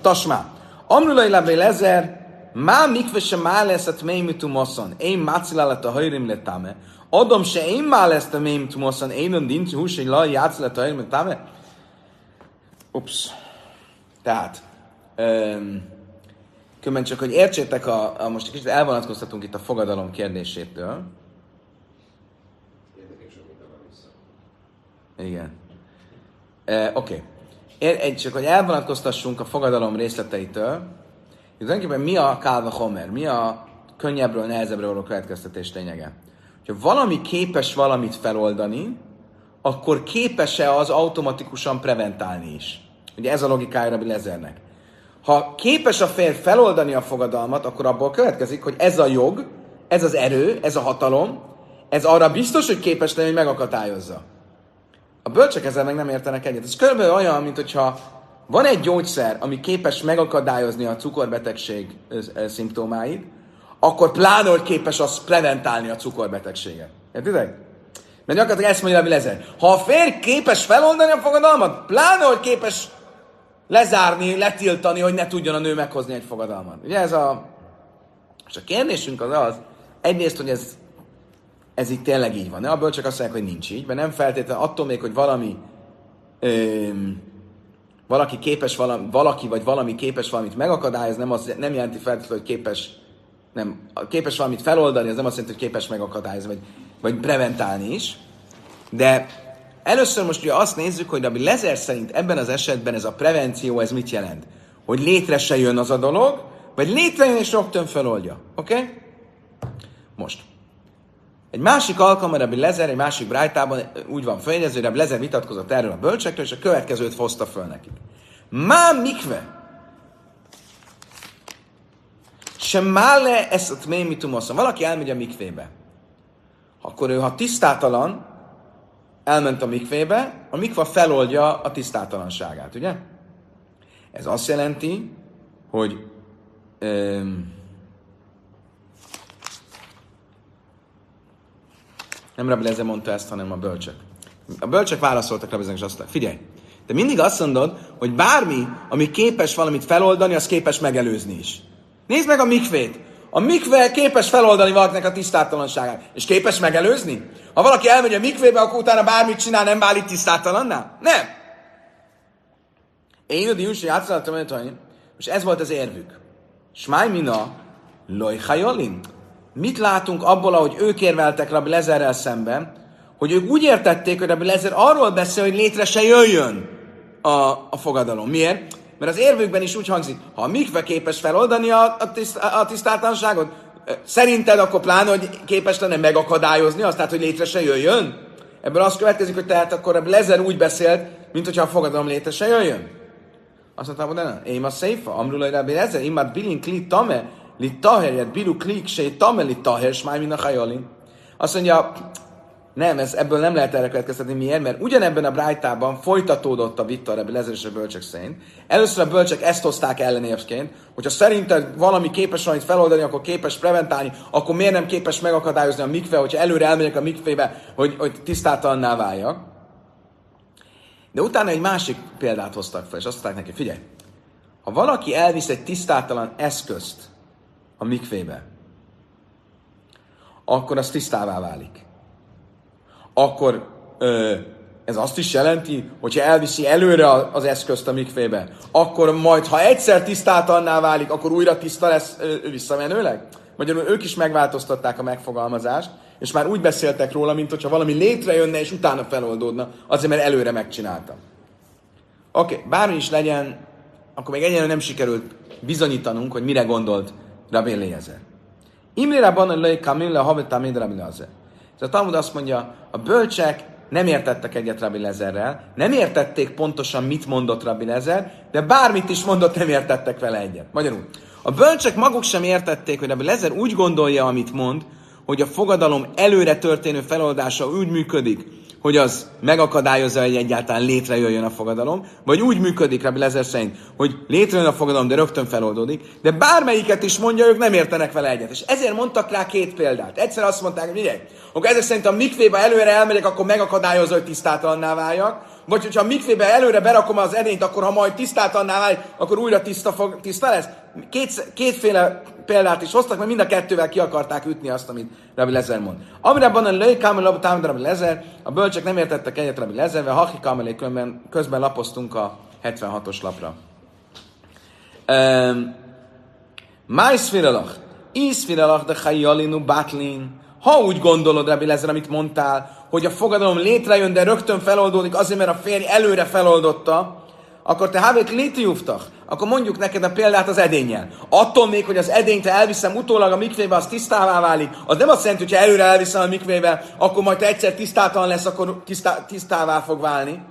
Tasmá. Amrulai Labé Lezer, má mikve se má lesz a tmémitu moszon, én mácilálat a hajrim letame. Adom se én má lesz a tmémitu moszon, én on dincs hús, hogy laj játszilat a hajrim letame. Ups. Tehát, um, különben csak, hogy értsétek, a, a, most egy kicsit elvonatkoztatunk itt a fogadalom kérdésétől. Igen. E, Oké. Okay. Csak, hogy elvonatkoztassunk a fogadalom részleteitől, itt tulajdonképpen mi a kálva homer, mi a könnyebbről, nehezebbről való következtetés lényege? Ha valami képes valamit feloldani, akkor képes-e az automatikusan preventálni is? Ugye ez a logikája Rabbi Lezernek. Ha képes a férj feloldani a fogadalmat, akkor abból következik, hogy ez a jog, ez az erő, ez a hatalom, ez arra biztos, hogy képes lenni, hogy megakadályozza. A bölcsek ezzel meg nem értenek egyet. Ez körülbelül olyan, mint hogyha van egy gyógyszer, ami képes megakadályozni a cukorbetegség szimptomáit, akkor pláne, hogy képes az preventálni a cukorbetegséget. Értitek? Mert gyakorlatilag ezt mondja, hogy lezer. Ha a férj képes feloldani a fogadalmat, pláne, hogy képes lezárni, letiltani, hogy ne tudjon a nő meghozni egy fogadalmat. Ugye ez a... És a kérdésünk az az, egyrészt, hogy ez, ez itt tényleg így van. Ne abból csak azt mondják, hogy nincs így, mert nem feltétlenül attól még, hogy valami öm, valaki képes valami, valaki vagy valami képes valamit megakadályozni, nem, az, nem jelenti feltétlenül, hogy képes, nem, képes valamit feloldani, az nem azt jelenti, hogy képes megakadályozni, vagy, vagy preventálni is. De először most ugye azt nézzük, hogy Rabbi Lezer szerint ebben az esetben ez a prevenció, ez mit jelent? Hogy létre se jön az a dolog, vagy létrejön és rögtön feloldja. Oké? Okay? Most. Egy másik alkalommal Rabbi Lezer, egy másik brájtában úgy van feljegyező, hogy Rabbi Lezer vitatkozott erről a bölcsekről, és a következőt hozta föl nekik. Má mikve? Sem mále ezt a tmémitumoszon. Valaki elmegy a mikvébe. Akkor ő, ha tisztátalan, elment a mikvébe, a mikva feloldja a tisztátalanságát, ugye? Ez azt jelenti, hogy öm, Nem Rabbi mondta ezt, hanem a bölcsök. A bölcsök válaszoltak Rabbi és azt mondták, figyelj, de mindig azt mondod, hogy bármi, ami képes valamit feloldani, az képes megelőzni is. Nézd meg a mikvét. A mikve képes feloldani valakinek a tisztátalanságát. És képes megelőzni? Ha valaki elmegy a mikvébe, akkor utána bármit csinál, nem válik tisztátalanná? Nem. Én a diúsi játszottam, és ez volt az érvük. Smáj mina, lojhajolin. Mit látunk abból, ahogy ők érveltek Rabbi Lezerrel szemben, hogy ők úgy értették, hogy Rabbi Lezer arról beszél, hogy létre se jöjjön a, a fogadalom. Miért? Mert az érvükben is úgy hangzik, ha a mikve képes feloldani a, a, tiszt, a tisztátalanságot, szerinted akkor pláne, hogy képes lenne megakadályozni azt, tehát, hogy létre se jöjjön? Ebből az következik, hogy tehát akkor a Lezer úgy beszélt, mint hogyha a fogadalom létre se jöjjön. Azt mondtam, hogy nem, én a széfa, amrulaj Rabbi Lezer, imad bilin kli tame, li taher, biru klik, se tame li taher, smáj min a hajolin. Azt mondja, nem, ez, ebből nem lehet erre következtetni. Miért? Mert ugyanebben a brájtában folytatódott a vita ebben Lezer a bölcsek szerint. Először a bölcsek ezt hozták ellenérvként, hogyha szerinted valami képes valamit feloldani, akkor képes preventálni, akkor miért nem képes megakadályozni a mikve, hogyha előre elmegyek a mikvébe, hogy, hogy tisztátalanná váljak. De utána egy másik példát hoztak fel, és azt mondták neki, figyelj, ha valaki elvisz egy tisztátalan eszközt a mikvébe, akkor az tisztává válik akkor ö, ez azt is jelenti, hogyha elviszi előre az eszközt a mikvébe, akkor majd, ha egyszer tisztátalanná válik, akkor újra tiszta lesz ö, visszamenőleg? Magyarul ők is megváltoztatták a megfogalmazást, és már úgy beszéltek róla, mint hogyha valami létrejönne, és utána feloldódna, azért, mert előre megcsináltam. Oké, okay, bármi is legyen, akkor még egyenlően nem sikerült bizonyítanunk, hogy mire gondolt Rabbi Eliezer. Imre ban a lej kamil le havet Rabbi Eliezer. Ez a Talmud azt mondja, a bölcsek nem értettek egyet Rabbi Lezerrel, nem értették pontosan, mit mondott Rabbi Lezer, de bármit is mondott, nem értettek vele egyet. Magyarul, a bölcsek maguk sem értették, hogy Rabbi Lezer úgy gondolja, amit mond, hogy a fogadalom előre történő feloldása úgy működik, hogy az megakadályozza, hogy egyáltalán létrejöjjön a fogadalom, vagy úgy működik Rabbi Lezer szerint, hogy létrejön a fogadalom, de rögtön feloldódik, de bármelyiket is mondja, ők nem értenek vele egyet. És ezért mondtak rá két példát. Egyszer azt mondták, hogy figyelj, akkor ezek szerint a mikvébe előre elmegyek, akkor megakadályozza, hogy tisztátalanná váljak, vagy hogyha a mikvébe előre berakom az edényt, akkor ha majd tisztáltannál válik, akkor újra tiszta, fog, tiszta lesz. Két, kétféle példát is hoztak, mert mind a kettővel ki akarták ütni azt, amit Rabbi Lezer mond. Amire abban a löj kamelab támad Rabbi Lezer, a bölcsek nem értettek egyet Rabbi Lezervel, haki kamelé közben, közben lapoztunk a 76-os lapra. Májszfiralach, ízfiralach de chajalinu batlin, ha úgy gondolod, Rabbi Lezer, amit mondtál, hogy a fogadalom létrejön, de rögtön feloldódik azért, mert a férj előre feloldotta, akkor te hávét létiúftach, akkor mondjuk neked a példát az edényel. Attól még, hogy az edényt elviszem utólag a mikvébe, az tisztává válik, az nem azt jelenti, hogy előre elviszem a mikvébe, akkor majd egyszer tisztátalan lesz, akkor tisztá, tisztává fog válni.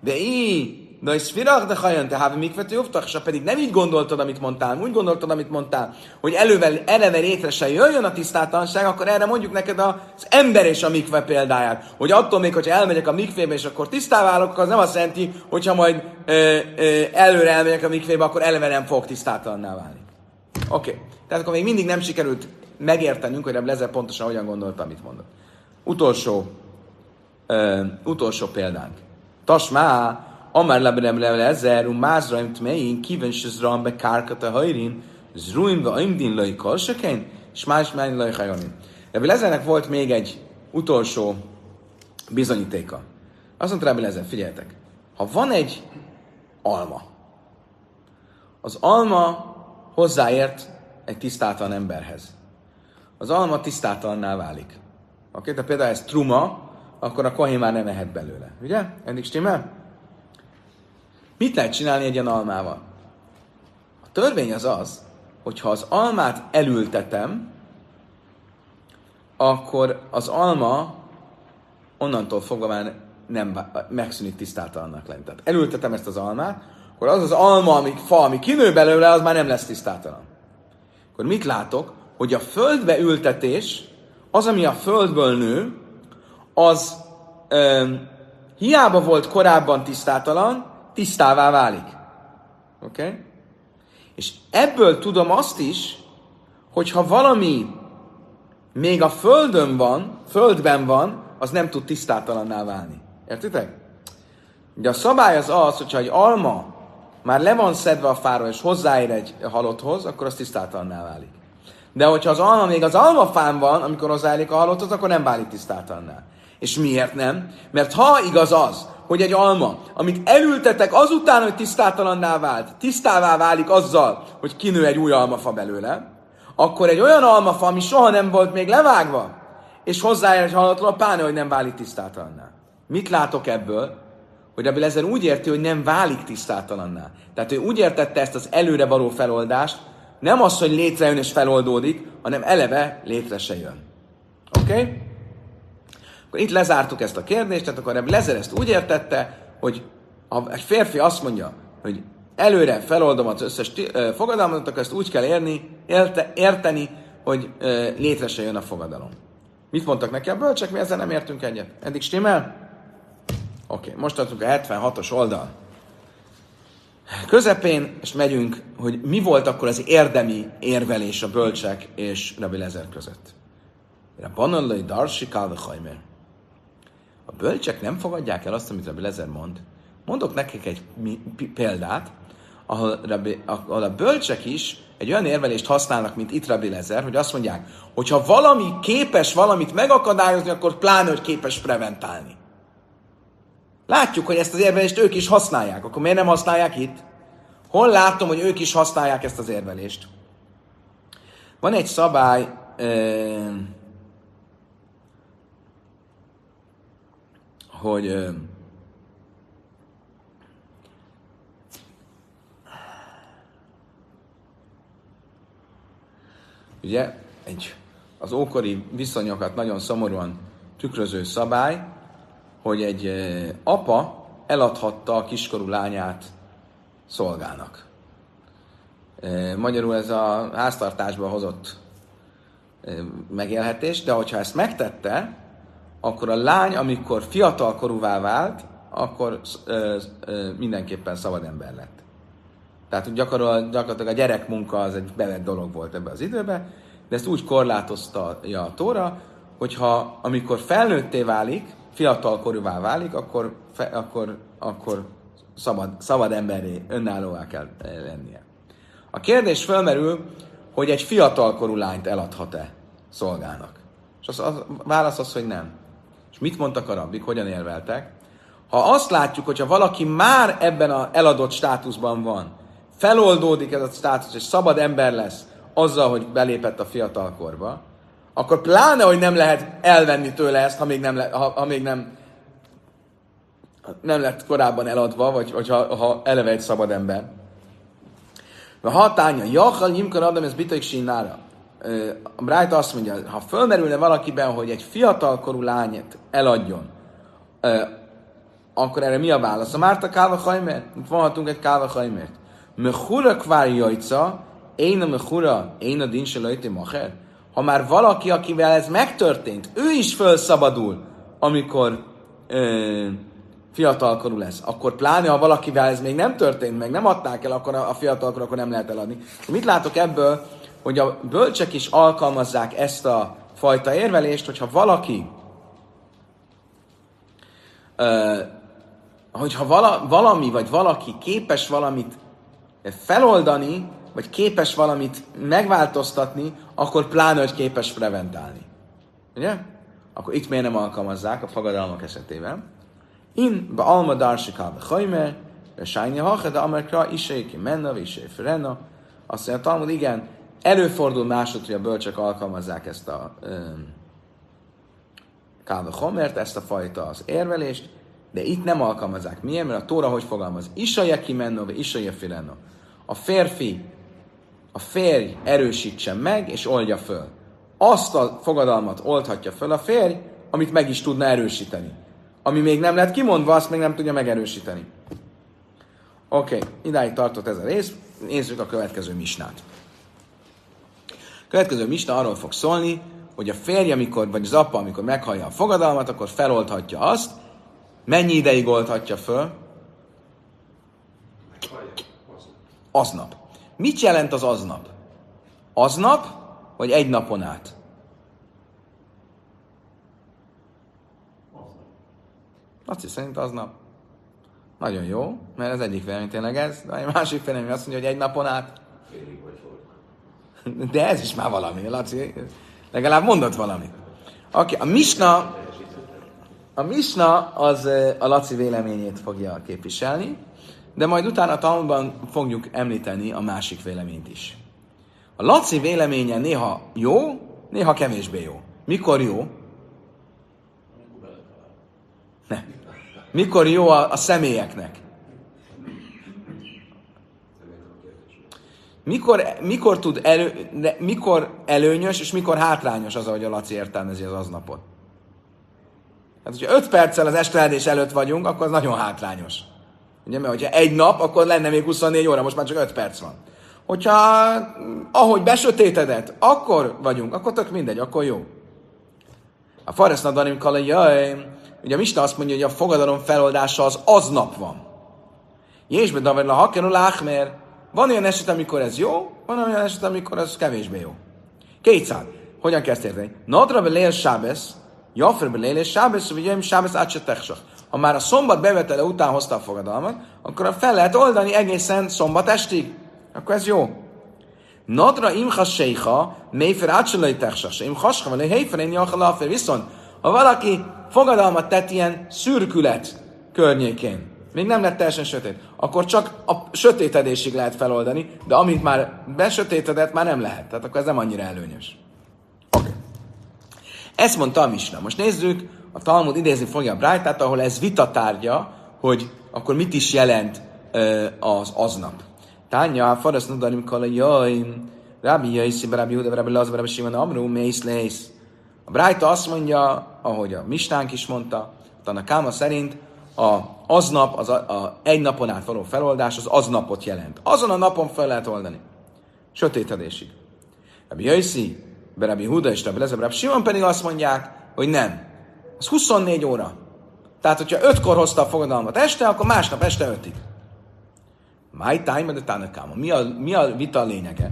De így, de is firach de hajan, te havi mikvető uftak, és pedig nem így gondoltad, amit mondtál, úgy gondoltad, amit mondtál, hogy elővel, eleve létre se jöjjön a tisztátalanság, akkor erre mondjuk neked az ember és a mikve példáját. Hogy attól még, hogyha elmegyek a mikvébe, és akkor tisztáválok, az nem azt jelenti, hogyha majd ö, ö, előre elmegyek a mikvébe, akkor eleve nem fog tisztátalanná válni. Oké. Okay. Tehát akkor még mindig nem sikerült megértenünk, hogy Lezer pontosan hogyan gondolta, amit mondott. Utolsó, ö, utolsó példánk. Tasmá, Amar lebenem lezer, um mázraim tmein, kiven se zram be kárkat a hajrin, zruim ve aimdin lai kalseken, és más menj lai hajonin. Rebbi Lezernek volt még egy utolsó bizonyítéka. Azt mondta Rebbi Lezer, figyeljetek, ha van egy alma, az alma hozzáért egy tisztátalan emberhez. Az alma tisztátalanná válik. Oké, okay? de például ez truma, akkor a kohén már nem ehet belőle. Ugye? Eddig stimmel? Mit lehet csinálni egy ilyen almával? A törvény az az, hogy ha az almát elültetem, akkor az alma onnantól fogva már nem megszűnik tisztátalannak lenni. Tehát elültetem ezt az almát, akkor az az alma, ami, fa, ami kinő belőle, az már nem lesz tisztátalan. Akkor mit látok? Hogy a földbe ültetés, az, ami a földből nő, az ö, hiába volt korábban tisztátalan, tisztává válik. Oké? Okay? És ebből tudom azt is, hogy ha valami még a földön van, földben van, az nem tud tisztátalanná válni. Értitek? Ugye a szabály az az, hogyha egy alma már le van szedve a fáról, és hozzáér egy halotthoz, akkor az tisztátalanná válik. De hogyha az alma még az almafán van, amikor hozzáérik a halotthoz, akkor nem válik tisztátalanná. És miért nem? Mert ha igaz az, hogy egy alma, amit elültetek azután, hogy tisztátalanná vált, tisztává válik azzal, hogy kinő egy új almafa belőle, akkor egy olyan almafa, ami soha nem volt még levágva, és hozzáér egy halatlan páne, hogy nem válik tisztátalanná. Mit látok ebből? Hogy ebből ezen úgy érti, hogy nem válik tisztátalanná. Tehát ő úgy értette ezt az előre való feloldást, nem az, hogy létrejön és feloldódik, hanem eleve létre se jön. Oké? Okay? Akkor itt lezártuk ezt a kérdést, tehát akkor Lezer ezt úgy értette, hogy ha egy férfi azt mondja, hogy előre feloldom az összes fogadalmat, akkor ezt úgy kell érni, érte, érteni, hogy létre se jön a fogadalom. Mit mondtak neki a bölcsek? Mi ezzel nem értünk egyet. Eddig stimmel? Oké, okay, most tartunk a 76-os oldal. Közepén, és megyünk, hogy mi volt akkor az érdemi érvelés a bölcsek és Rabbi Lezer között. Rabbanallai Darsi Kalvechajmer. A bölcsek nem fogadják el azt, amit Rabbi Lezer mond. Mondok nekik egy példát, ahol, Rabbi, ahol a bölcsek is egy olyan érvelést használnak, mint itt Rabbi Lezer, hogy azt mondják, hogy ha valami képes valamit megakadályozni, akkor pláne, hogy képes preventálni. Látjuk, hogy ezt az érvelést ők is használják. Akkor miért nem használják itt? Hol látom, hogy ők is használják ezt az érvelést? Van egy szabály, hogy ugye egy az ókori viszonyokat nagyon szomorúan tükröző szabály, hogy egy apa eladhatta a kiskorú lányát szolgának. Magyarul ez a háztartásba hozott megélhetés, de hogyha ezt megtette, akkor a lány, amikor fiatal korúvá vált, akkor ö, ö, mindenképpen szabad ember lett. Tehát gyakorlatilag a gyerekmunka az egy bevett dolog volt ebbe az időbe, de ezt úgy korlátozta a Tóra, hogyha amikor felnőtté válik, fiatal korúvá válik, akkor, fe, akkor, akkor szabad, szabad emberé, önállóvá kell lennie. A kérdés felmerül, hogy egy fiatalkorú lányt eladhat-e szolgának. És az, az, válasz az, hogy nem. Mit mondtak a rabbik, hogyan érveltek? Ha azt látjuk, hogyha valaki már ebben az eladott státuszban van, feloldódik ez a státusz, és szabad ember lesz azzal, hogy belépett a fiatalkorba, akkor pláne, hogy nem lehet elvenni tőle ezt, ha még nem, le, ha, ha még nem, nem lett korábban eladva, vagy, vagy ha, ha eleve egy szabad ember. A hatánya, jachal nyimkar adom, ez bitaik sínára. A Bright azt mondja, ha fölmerülne valakiben, hogy egy fiatalkorú lányet eladjon, akkor erre mi a válasz? A Márta Káva Hajmer? Itt vonhatunk egy Káva Hajmert. Mechura kvár jajca, én a mechura, én a dinse lejté macher. Ha már valaki, akivel ez megtörtént, ő is felszabadul, amikor ö, fiatalkorú lesz, akkor pláne, ha valakivel ez még nem történt, meg nem adták el, akkor a fiatalkorú, akkor nem lehet eladni. Mit látok ebből, hogy a bölcsek is alkalmazzák ezt a fajta érvelést, hogyha valaki hogyha vala, valami vagy valaki képes valamit feloldani, vagy képes valamit megváltoztatni, akkor pláne, hogy képes preventálni. Ugye? Akkor itt miért nem alkalmazzák a fogadalmak esetében? In be alma be sájni hache, de amerkra isei ki menna, isei ferenna. Azt mondja, Talmud, igen, előfordul másod, hogy a bölcsök alkalmazzák ezt a Kálva Homert, ezt a fajta az érvelést, de itt nem alkalmazzák. Miért? Mert a Tóra hogy fogalmaz? Isaja kimenno, vagy isaja filenno. A férfi, a férj erősítsen meg, és oldja föl. Azt a fogadalmat oldhatja föl a férj, amit meg is tudna erősíteni. Ami még nem lett kimondva, azt még nem tudja megerősíteni. Oké, okay, idáig tartott ez a rész. Nézzük a következő misnát. A következő misna arról fog szólni, hogy a férj, amikor, vagy az apa, amikor meghallja a fogadalmat, akkor feloldhatja azt, Mennyi ideig oldhatja föl? Aznap. Mit jelent az aznap? Aznap, vagy egy napon át? Azt szerint aznap. Nagyon jó, mert az egyik vélemény tényleg ez, de egy másik vélemény azt mondja, hogy egy napon át. De ez is már valami, Laci. Legalább mondott valamit. Oké, okay, a Misna a Misna az a Laci véleményét fogja képviselni, de majd utána a Talmudban fogjuk említeni a másik véleményt is. A Laci véleménye néha jó, néha kevésbé jó. Mikor jó? Ne. Mikor jó a, a személyeknek? Mikor, mikor, tud elő, de mikor előnyös, és mikor hátrányos az, ahogy a Laci értelmezi az aznapot? Hát, hogyha 5 perccel az esteledés előtt vagyunk, akkor az nagyon hátrányos. Ugye, mert hogyha egy nap, akkor lenne még 24 óra, most már csak 5 perc van. Hogyha ahogy besötétedett, akkor vagyunk, akkor tök mindegy, akkor jó. A Fares Nadarim Kala, jaj, ugye a Mista azt mondja, hogy a fogadalom feloldása az aznap van. Jésbe David a Hakerul Achmer, van olyan eset, amikor ez jó, van olyan eset, amikor ez kevésbé jó. Kétszád. Hogyan kezd érteni? Nadra Lél Sábesz, Jafr belélés, sábesz, vagy jöjjön sábesz átse Ha már a szombat bevetele után hozta a fogadalmat, akkor fel lehet oldani egészen szombat estig. Akkor ez jó. Nadra imha sejha, méfer átselai teksas, im hasha, vagy héfer, én jachalafer. Viszont, ha valaki fogadalmat tett ilyen szürkület környékén, még nem lett teljesen sötét, akkor csak a sötétedésig lehet feloldani, de amint már besötétedett, már nem lehet. Tehát akkor ez nem annyira előnyös. Ezt mondta a Misna. Most nézzük, a Talmud idézni fogja a Brájtát, ahol ez vitatárgya, hogy akkor mit is jelent az aznap. Tánya, farasz nadarim kala jaim, Rabbi Jaiszi, Rabbi Huda, Rabbi Lazar, Rabbi Simon, Amru, Mész, Lész. A Brájta azt mondja, ahogy a Mistánk is mondta, a Káma szerint a aznap, az a, a egy napon át való feloldás az aznapot jelent. Azon a napon fel lehet oldani. Sötétedésig. Rabbi Jaiszi, Rabbi Huda és Rabbi Lezeb, Rabbi Simon pedig azt mondják, hogy nem. Az 24 óra. Tehát, hogyha ötkor hozta a fogadalmat este, akkor másnap este ötig. My time de Tanakama. Mi a, mi a vita lényege?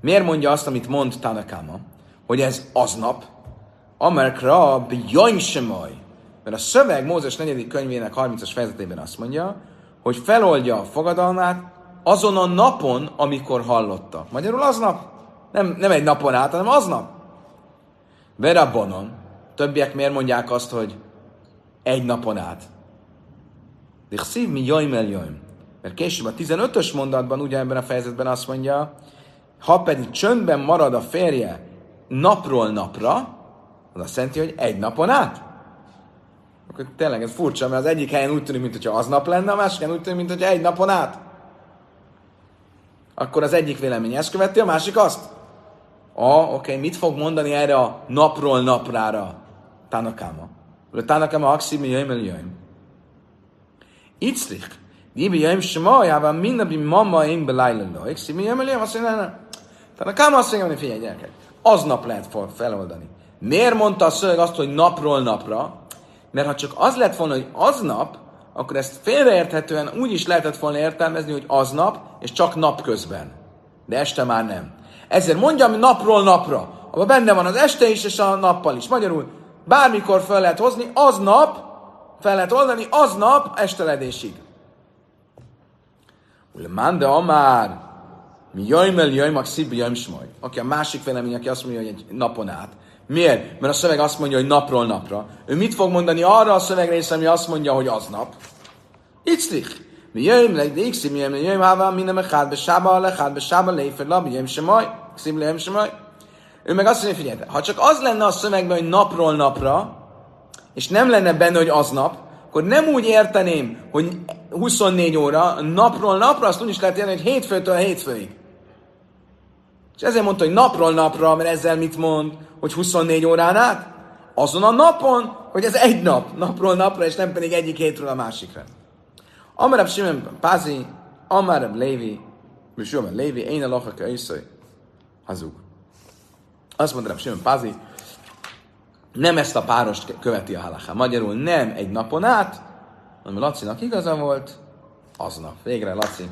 Miért mondja azt, amit mond Tanakama? Hogy ez aznap, Amerkra Bjajn Semaj, Mert a szöveg Mózes 4. könyvének 30-as fejezetében azt mondja, hogy feloldja a fogadalmát azon a napon, amikor hallotta. Magyarul aznap. Nem, nem egy napon át, hanem aznap. Verabbonon. Többiek miért mondják azt, hogy egy napon át? De szív mi jöjjmel jöjjm. Mert később a 15-ös mondatban, ugye ebben a fejezetben azt mondja, ha pedig csöndben marad a férje napról napra, az azt jelenti, hogy egy napon át. Akkor tényleg ez furcsa, mert az egyik helyen úgy tűnik, mintha az nap lenne, a másik helyen úgy tűnik, mintha egy napon át. Akkor az egyik vélemény ezt követi, a másik azt. Ah, oké, okay, mit fog mondani erre a napról naprára Tanakama? Tanakama akszim, jöjjm el jöjjm. Itzlich. Dibi jöjjm semajában mindenbi mama én belájlelő. Ikszim, jöjjm el jöjjm. Azt mondja, Tanakama azt mondja, hogy figyelj gyerekek, aznap lehet feloldani. Miért mondta a szöveg azt, hogy napról napra? Mert ha csak az lett volna, hogy aznap, akkor ezt félreérthetően úgy is lehetett volna értelmezni, hogy aznap, és csak napközben. De este már nem. Ezért mondjam napról napra. Abban benne van az este is, és a nappal is. Magyarul bármikor fel lehet hozni, aznap fel lehet oldani, aznap esteledésig. Mande amár, mi jöjjmel jöjjmak szibbi jöjjm Aki a másik vélemény, aki azt mondja, hogy egy napon át. Miért? Mert a szöveg azt mondja, hogy napról napra. Ő mit fog mondani arra a szövegrész, ami azt mondja, hogy aznap? Itzlich. Mi jöjjm le, de ixi, mi jöjjm le, jöjjm hává, mi nem echad, be sába, lechad, be sába, leifer, la, mi jöjjm semaj, ixim, jöjjm semaj. Ő meg azt mondja, figyelj, ha csak az lenne a szövegben, hogy napról napra, és nem lenne benne, hogy aznap, akkor nem úgy érteném, hogy 24 óra, napról napra, azt úgy is lehet érteni, hogy hétfőtől hétfőig. És ezért mondta, hogy napról napra, mert ezzel mit mond? hogy 24 órán át? Azon a napon, hogy ez egy nap, napról napra, és nem pedig egyik hétről a másikra. Amarab Simon Pázi, Amarab Lévi, Simon Lévi, én a lachaka iszaj, hazug. Azt mondta Rab Simon Pázi, nem ezt a párost követi a halaká. Magyarul nem egy napon át, hanem Lacinak igaza volt, aznap. Végre Laci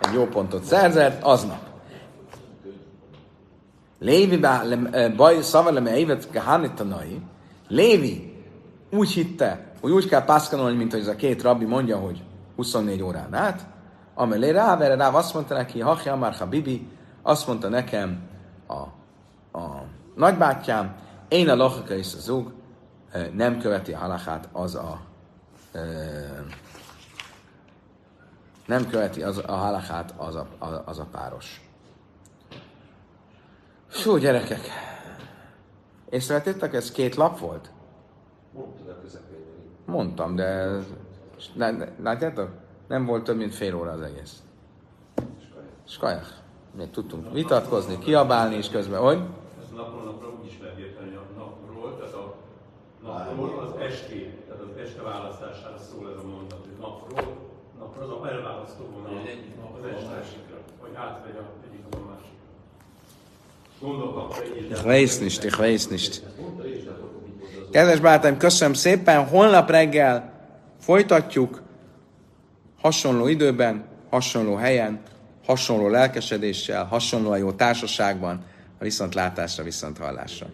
egy jó pontot szerzett, aznap. Lévi baj szavar le évet tanai. Lévi úgy hitte, hogy úgy kell pászkanolni, mint hogy ez a két rabbi mondja, hogy 24 órán át. Amelé rá, vere rá, azt mondta neki, Hachja Amar Habibi, azt mondta nekem a, a nagybátyám, én a lachaka és a zug, nem követi a halachát az a nem követi az, a halachát az a, az a páros. Fú, gyerekek! Észrevettétek, ez két lap volt? Mondtad a közepén. Mondtam, de látjátok? Nem volt több, mint fél óra az egész. Skajach. Még tudtunk vitatkozni, kiabálni is közben. Hogy? Ez napról napra úgy is lehet érteni, a napról, tehát a napról az esté, tehát az este választására szól ez a mondat, hogy napról, napról az a elválasztó vonal az este, hogy átvegy a egyik a másik. Ich weiß nicht, ich weiß nicht. Kedves barátaim, köszönöm szépen. Holnap reggel folytatjuk hasonló időben, hasonló helyen, hasonló lelkesedéssel, hasonló jó társaságban, a viszontlátásra, viszonthallásra.